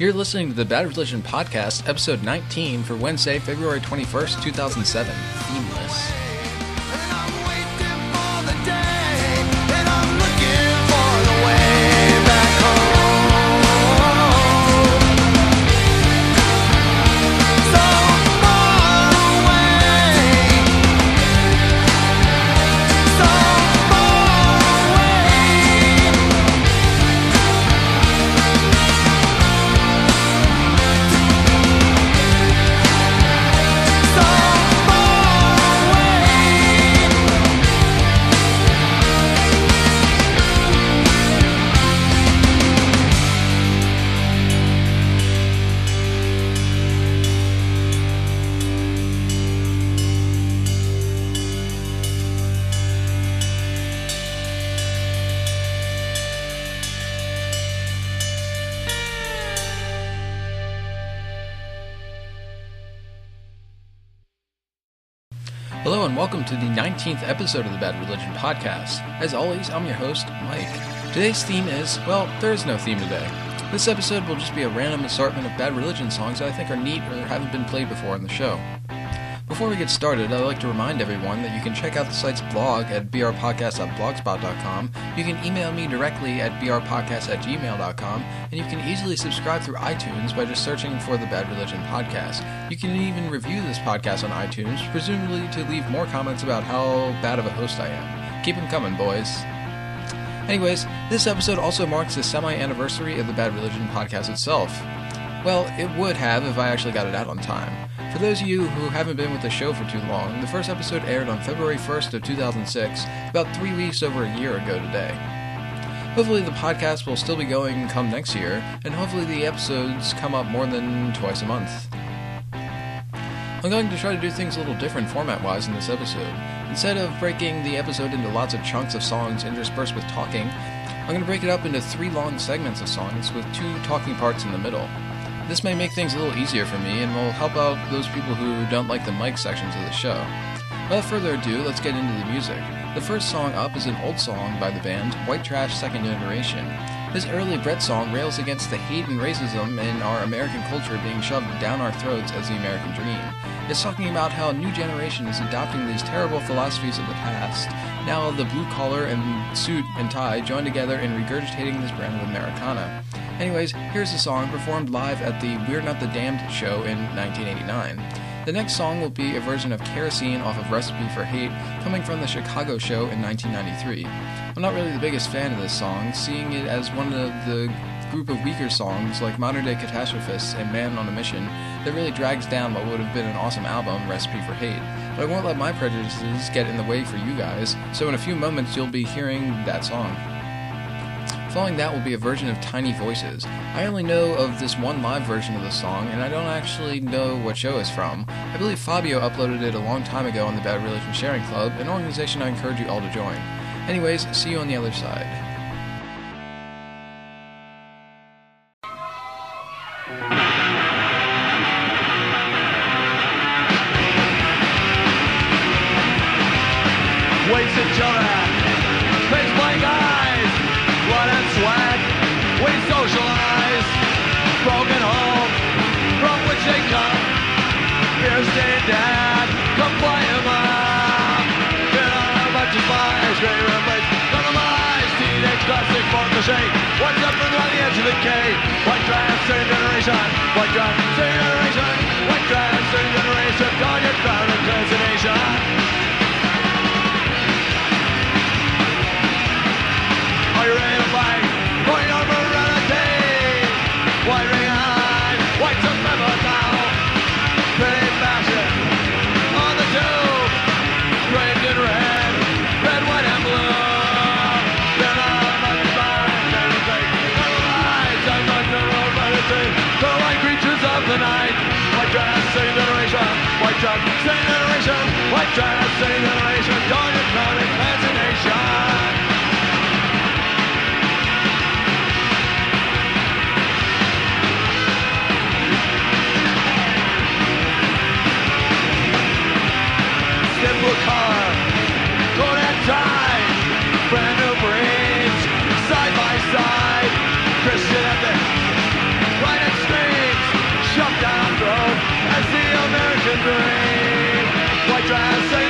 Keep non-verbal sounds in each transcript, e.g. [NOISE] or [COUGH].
You're listening to the Bad Religion Podcast, episode 19 for Wednesday, February 21st, 2007. Themeless. Hello and welcome to the 19th episode of the Bad Religion Podcast. As always, I'm your host, Mike. Today's theme is, well, there is no theme today. This episode will just be a random assortment of Bad Religion songs that I think are neat or haven't been played before on the show. Before we get started, I'd like to remind everyone that you can check out the site's blog at brpodcast.blogspot.com. You can email me directly at brpodcast at gmail.com, and you can easily subscribe through iTunes by just searching for the Bad Religion Podcast. You can even review this podcast on iTunes, presumably to leave more comments about how bad of a host I am. Keep them coming, boys. Anyways, this episode also marks the semi anniversary of the Bad Religion podcast itself. Well, it would have if I actually got it out on time. For those of you who haven't been with the show for too long, the first episode aired on February 1st of 2006, about three weeks over a year ago today. Hopefully the podcast will still be going come next year, and hopefully the episodes come up more than twice a month. I'm going to try to do things a little different format-wise in this episode. Instead of breaking the episode into lots of chunks of songs interspersed with talking, I'm going to break it up into three long segments of songs with two talking parts in the middle. This may make things a little easier for me and will help out those people who don't like the mic sections of the show. Without further ado, let's get into the music. The first song up is an old song by the band White Trash Second Generation. This early Brett song rails against the hate and racism in our American culture being shoved down our throats as the American dream. It's talking about how a new generation is adopting these terrible philosophies of the past. Now the blue collar and suit and tie join together in regurgitating this brand of Americana. Anyways, here's the song performed live at the We're Not the Damned show in 1989. The next song will be a version of Kerosene off of Recipe for Hate, coming from the Chicago show in 1993. I'm not really the biggest fan of this song, seeing it as one of the group of weaker songs like Modern Day Catastrophists and Man on a Mission that really drags down what would have been an awesome album, Recipe for Hate. But I won't let my prejudices get in the way for you guys, so in a few moments you'll be hearing that song. Following that will be a version of Tiny Voices. I only know of this one live version of the song, and I don't actually know what show it's from. I believe Fabio uploaded it a long time ago on the Bad Religion Sharing Club, an organization I encourage you all to join. Anyways, see you on the other side. What's up and on the edge of the cave? White trash, same generation. White trash, same generation. in green. White dress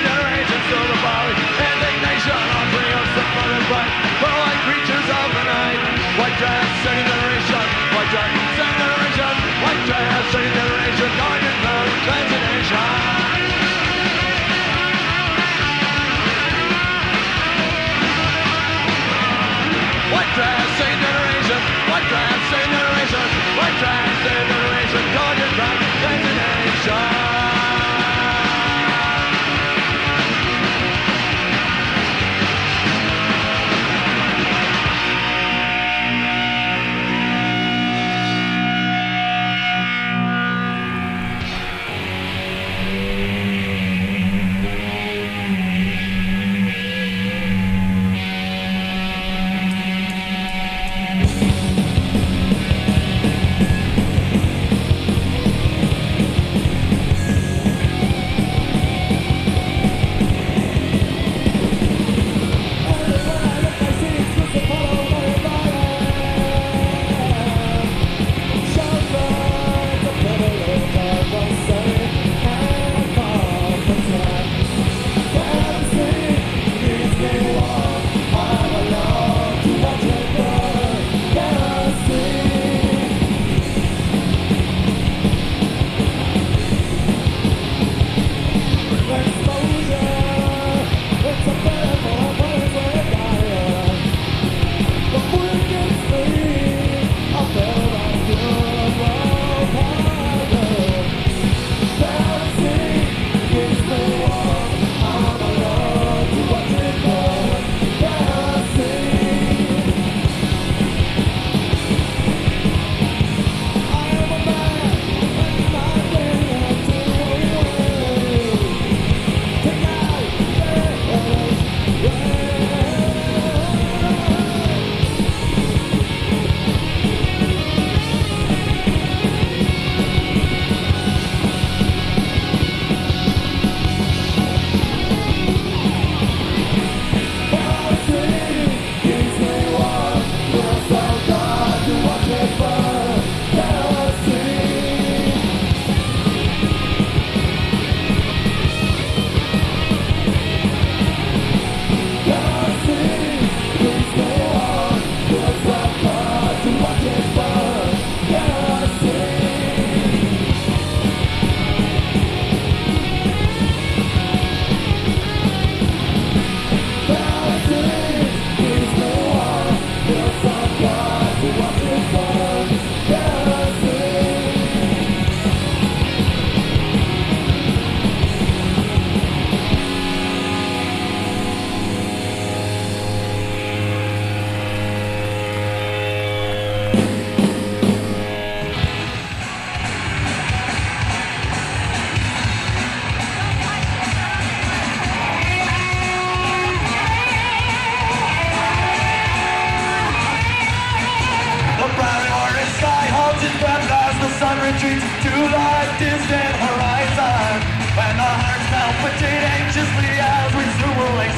Waited anxiously as we'll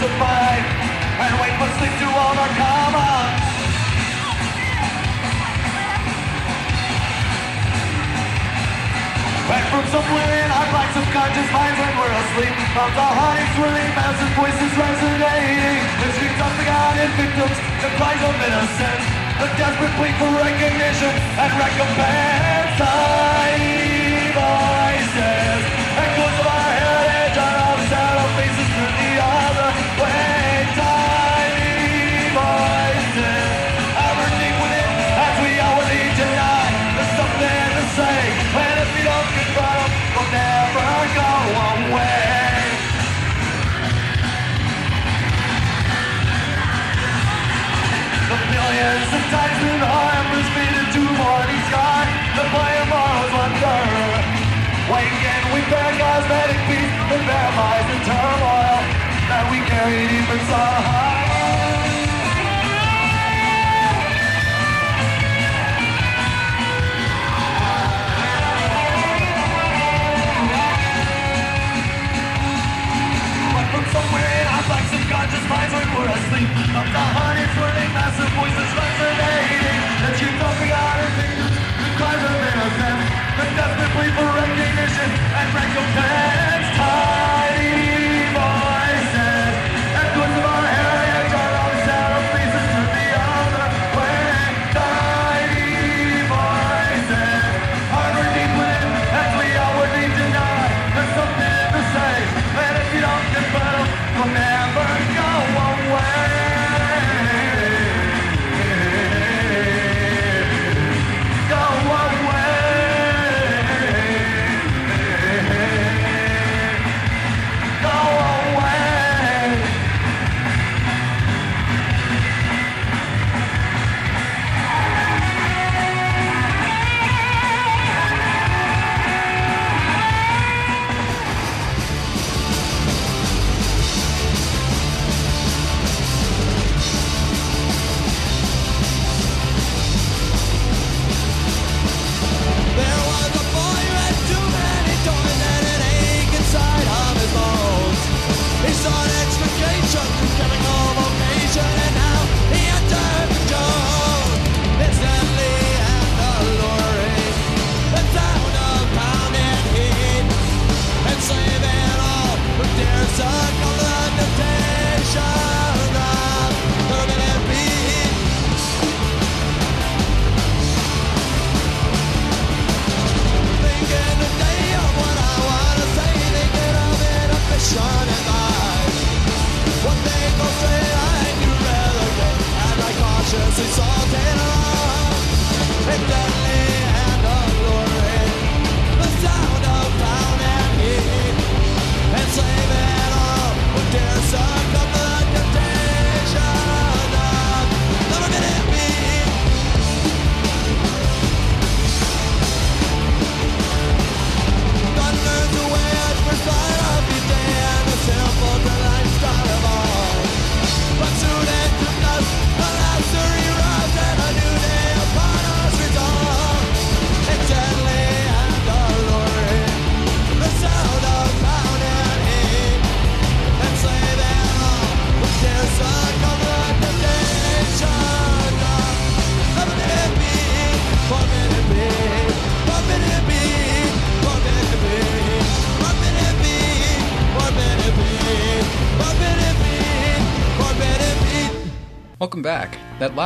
survive And wait for sleep to overcome us And from somewhere in our black subconscious minds when we're asleep Of our haunting swirling massive voices resonating. The screams of forgotten victims, the cries of innocence The desperate plea for recognition and recompense I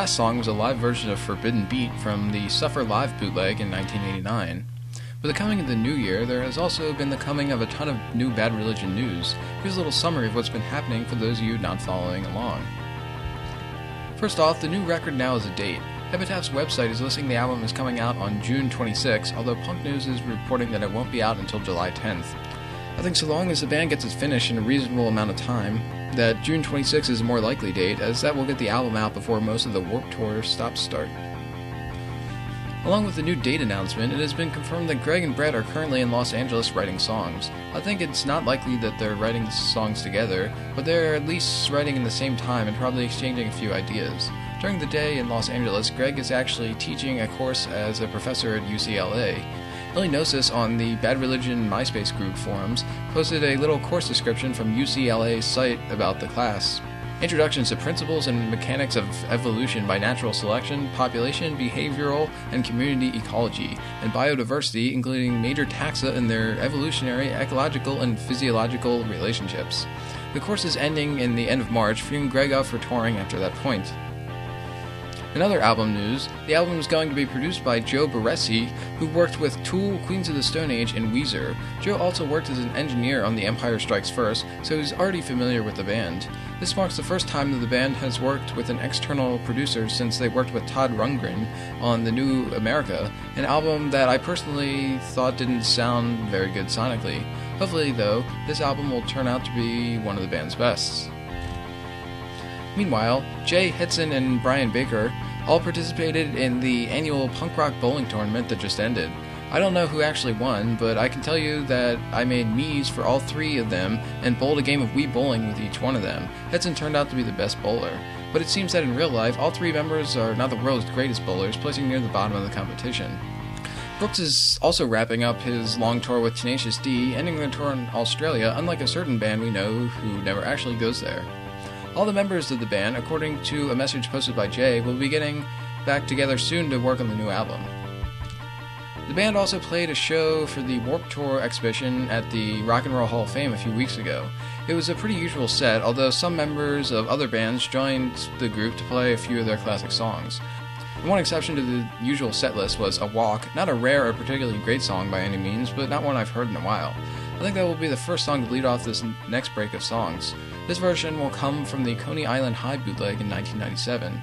last song was a live version of Forbidden Beat from the Suffer Live bootleg in 1989. With the coming of the new year, there has also been the coming of a ton of new Bad Religion news. Here's a little summary of what's been happening for those of you not following along. First off, the new record now has a date. Epitaph's website is listing the album as coming out on June 26, although Punk News is reporting that it won't be out until July 10th. I think so long as the band gets its finish in a reasonable amount of time, that June 26 is a more likely date, as that will get the album out before most of the Warped Tour stops start. Along with the new date announcement, it has been confirmed that Greg and Brett are currently in Los Angeles writing songs. I think it's not likely that they're writing songs together, but they're at least writing in the same time and probably exchanging a few ideas. During the day in Los Angeles, Greg is actually teaching a course as a professor at UCLA. Billy Gnosis on the Bad Religion MySpace group forums posted a little course description from UCLA's site about the class. Introductions to Principles and Mechanics of Evolution by Natural Selection, Population, Behavioral, and Community Ecology, and Biodiversity, including major taxa and their evolutionary, ecological, and physiological relationships. The course is ending in the end of March, freeing Greg up for touring after that point. In other album news, the album is going to be produced by Joe Barresi, who worked with Tool, Queens of the Stone Age, and Weezer. Joe also worked as an engineer on The Empire Strikes First, so he's already familiar with the band. This marks the first time that the band has worked with an external producer since they worked with Todd Rundgren on The New America, an album that I personally thought didn't sound very good sonically. Hopefully, though, this album will turn out to be one of the band's best. Meanwhile, Jay Hetson and Brian Baker all participated in the annual punk rock bowling tournament that just ended. I don't know who actually won, but I can tell you that I made Mii's for all three of them and bowled a game of Wii bowling with each one of them. Hetson turned out to be the best bowler. But it seems that in real life, all three members are not the world's greatest bowlers, placing near the bottom of the competition. Brooks is also wrapping up his long tour with Tenacious D, ending their tour in Australia, unlike a certain band we know who never actually goes there. All the members of the band, according to a message posted by Jay, will be getting back together soon to work on the new album. The band also played a show for the Warped Tour exhibition at the Rock and Roll Hall of Fame a few weeks ago. It was a pretty usual set, although some members of other bands joined the group to play a few of their classic songs. The one exception to the usual set list was A Walk, not a rare or particularly great song by any means, but not one I've heard in a while. I think that will be the first song to lead off this next break of songs. This version will come from the Coney Island High bootleg in 1997.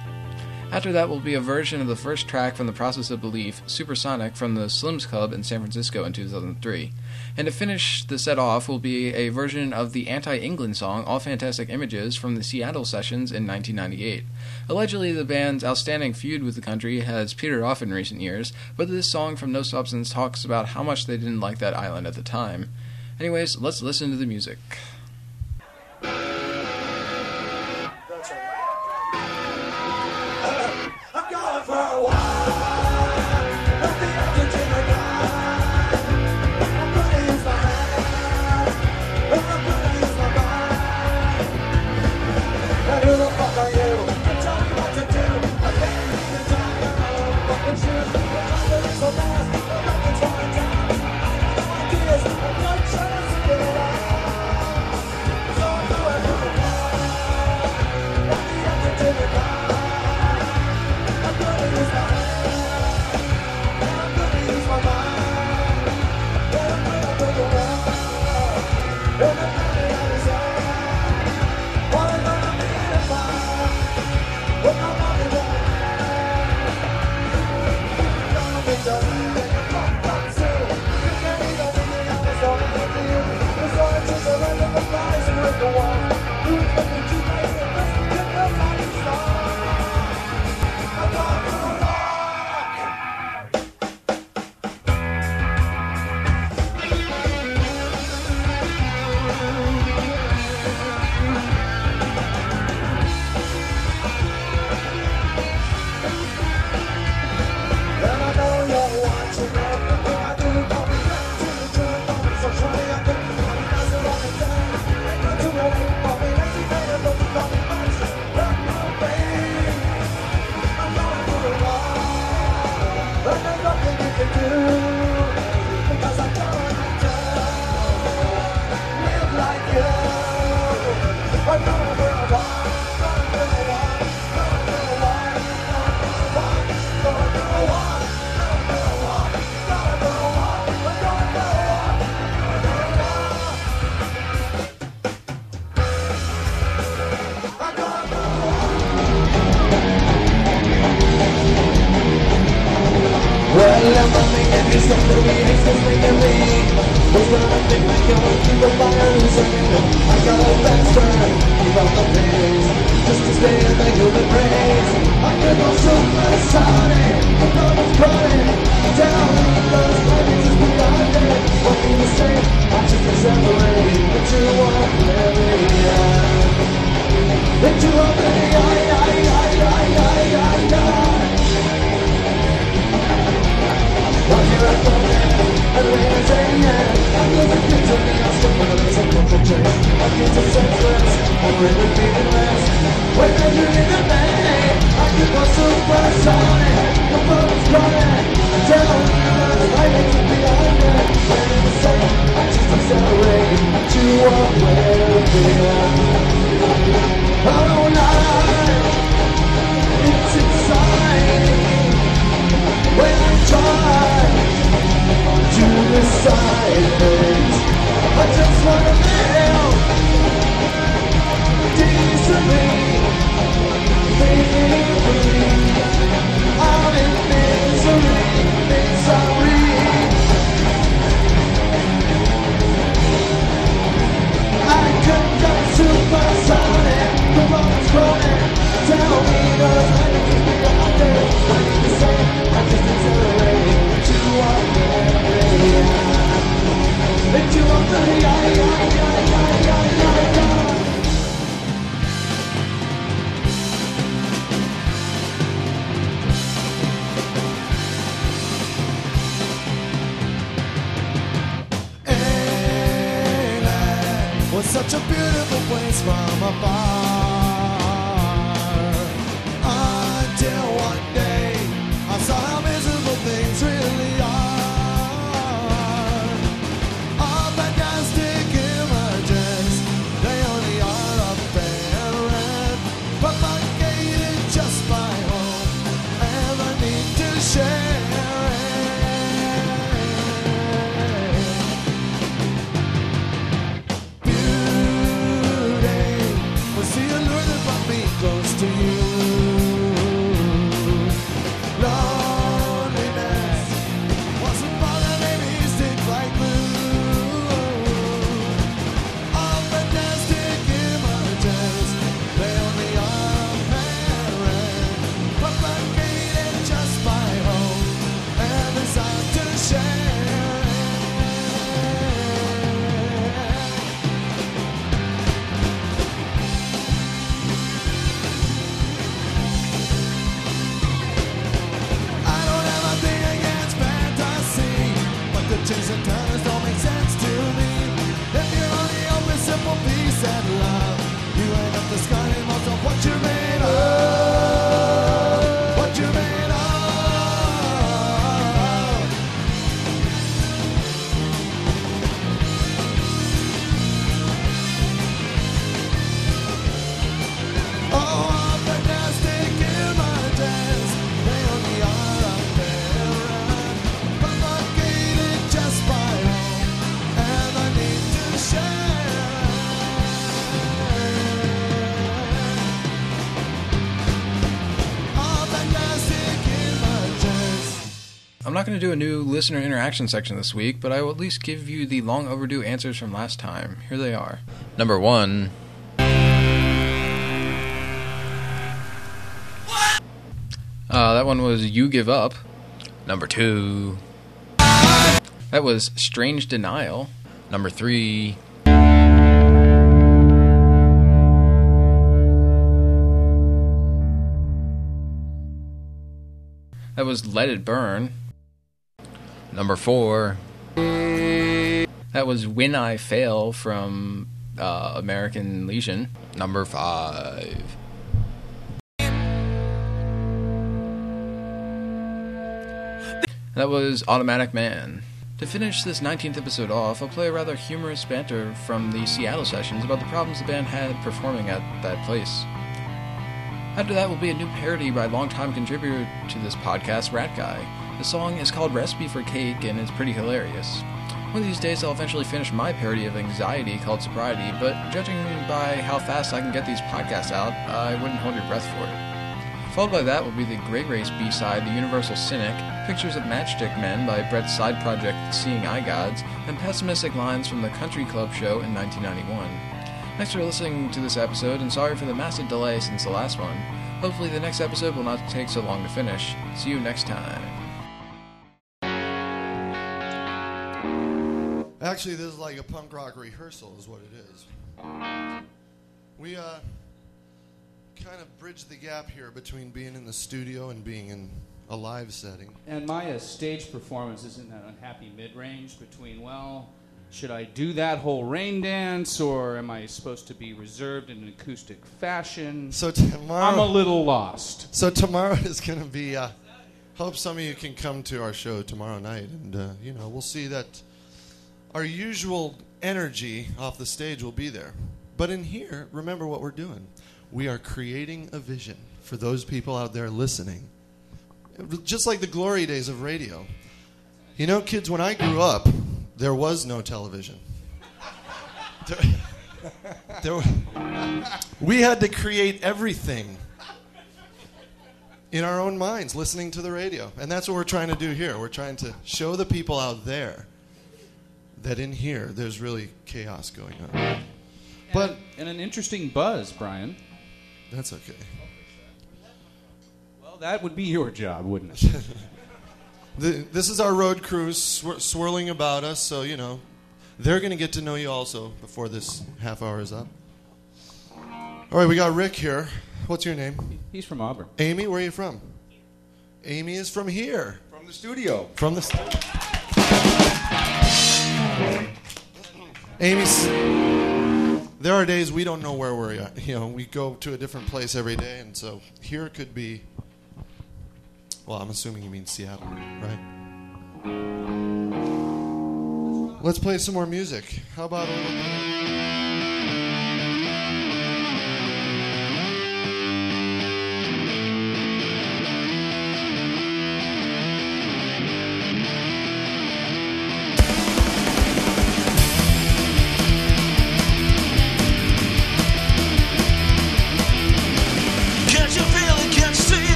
After that will be a version of the first track from the Process of Belief, Supersonic, from the Slims Club in San Francisco in 2003. And to finish the set off will be a version of the anti England song All Fantastic Images from the Seattle sessions in 1998. Allegedly, the band's outstanding feud with the country has petered off in recent years, but this song from No Substance talks about how much they didn't like that island at the time. Anyways, let's listen to the music. going to do a new listener interaction section this week, but I will at least give you the long overdue answers from last time. Here they are. Number one. Uh, that one was You Give Up. Number two. That was Strange Denial. Number three. That was Let It Burn. Number four. That was When I Fail from uh, American Legion. Number five. That was Automatic Man. To finish this 19th episode off, I'll play a rather humorous banter from the Seattle sessions about the problems the band had performing at that place. After that will be a new parody by longtime contributor to this podcast, Rat Guy, the song is called Recipe for Cake and it's pretty hilarious. One of these days I'll eventually finish my parody of anxiety called Sobriety, but judging by how fast I can get these podcasts out, I wouldn't hold your breath for it. Followed by that will be the Gray Race B-side, The Universal Cynic, Pictures of Matchstick Men by Brett's side project Seeing Eye Gods, and pessimistic lines from the Country Club show in 1991. Thanks for listening to this episode, and sorry for the massive delay since the last one. Hopefully, the next episode will not take so long to finish. See you next time. Actually, this is like a punk rock rehearsal, is what it is. We uh, kind of bridge the gap here between being in the studio and being in a live setting. And my uh, stage performance is in that unhappy mid range between, well, should I do that whole rain dance or am I supposed to be reserved in an acoustic fashion? So tomorrow, I'm a little lost. so tomorrow [LAUGHS] is going to be. Uh, hope some of you can come to our show tomorrow night, and uh, you know we'll see that our usual energy off the stage will be there. But in here, remember what we're doing. We are creating a vision for those people out there listening. Just like the glory days of radio. You know, kids, when I grew up, there was no television. There, there we had to create everything in our own minds, listening to the radio. And that's what we're trying to do here. We're trying to show the people out there that in here there's really chaos going on. But And an interesting buzz, Brian. that's okay. Well, that would be your job, wouldn't it? [LAUGHS] The, this is our road crew swir- swirling about us, so you know they're going to get to know you also before this half hour is up. All right, we got Rick here. What's your name? He's from Auburn. Amy, where are you from? Amy is from here. From the studio. From the. Amy's. There are days we don't know where we're at. You know, we go to a different place every day, and so here could be. Well, I'm assuming you mean Seattle, right? Let's play some more music. How about a little.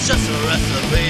It's just a recipe.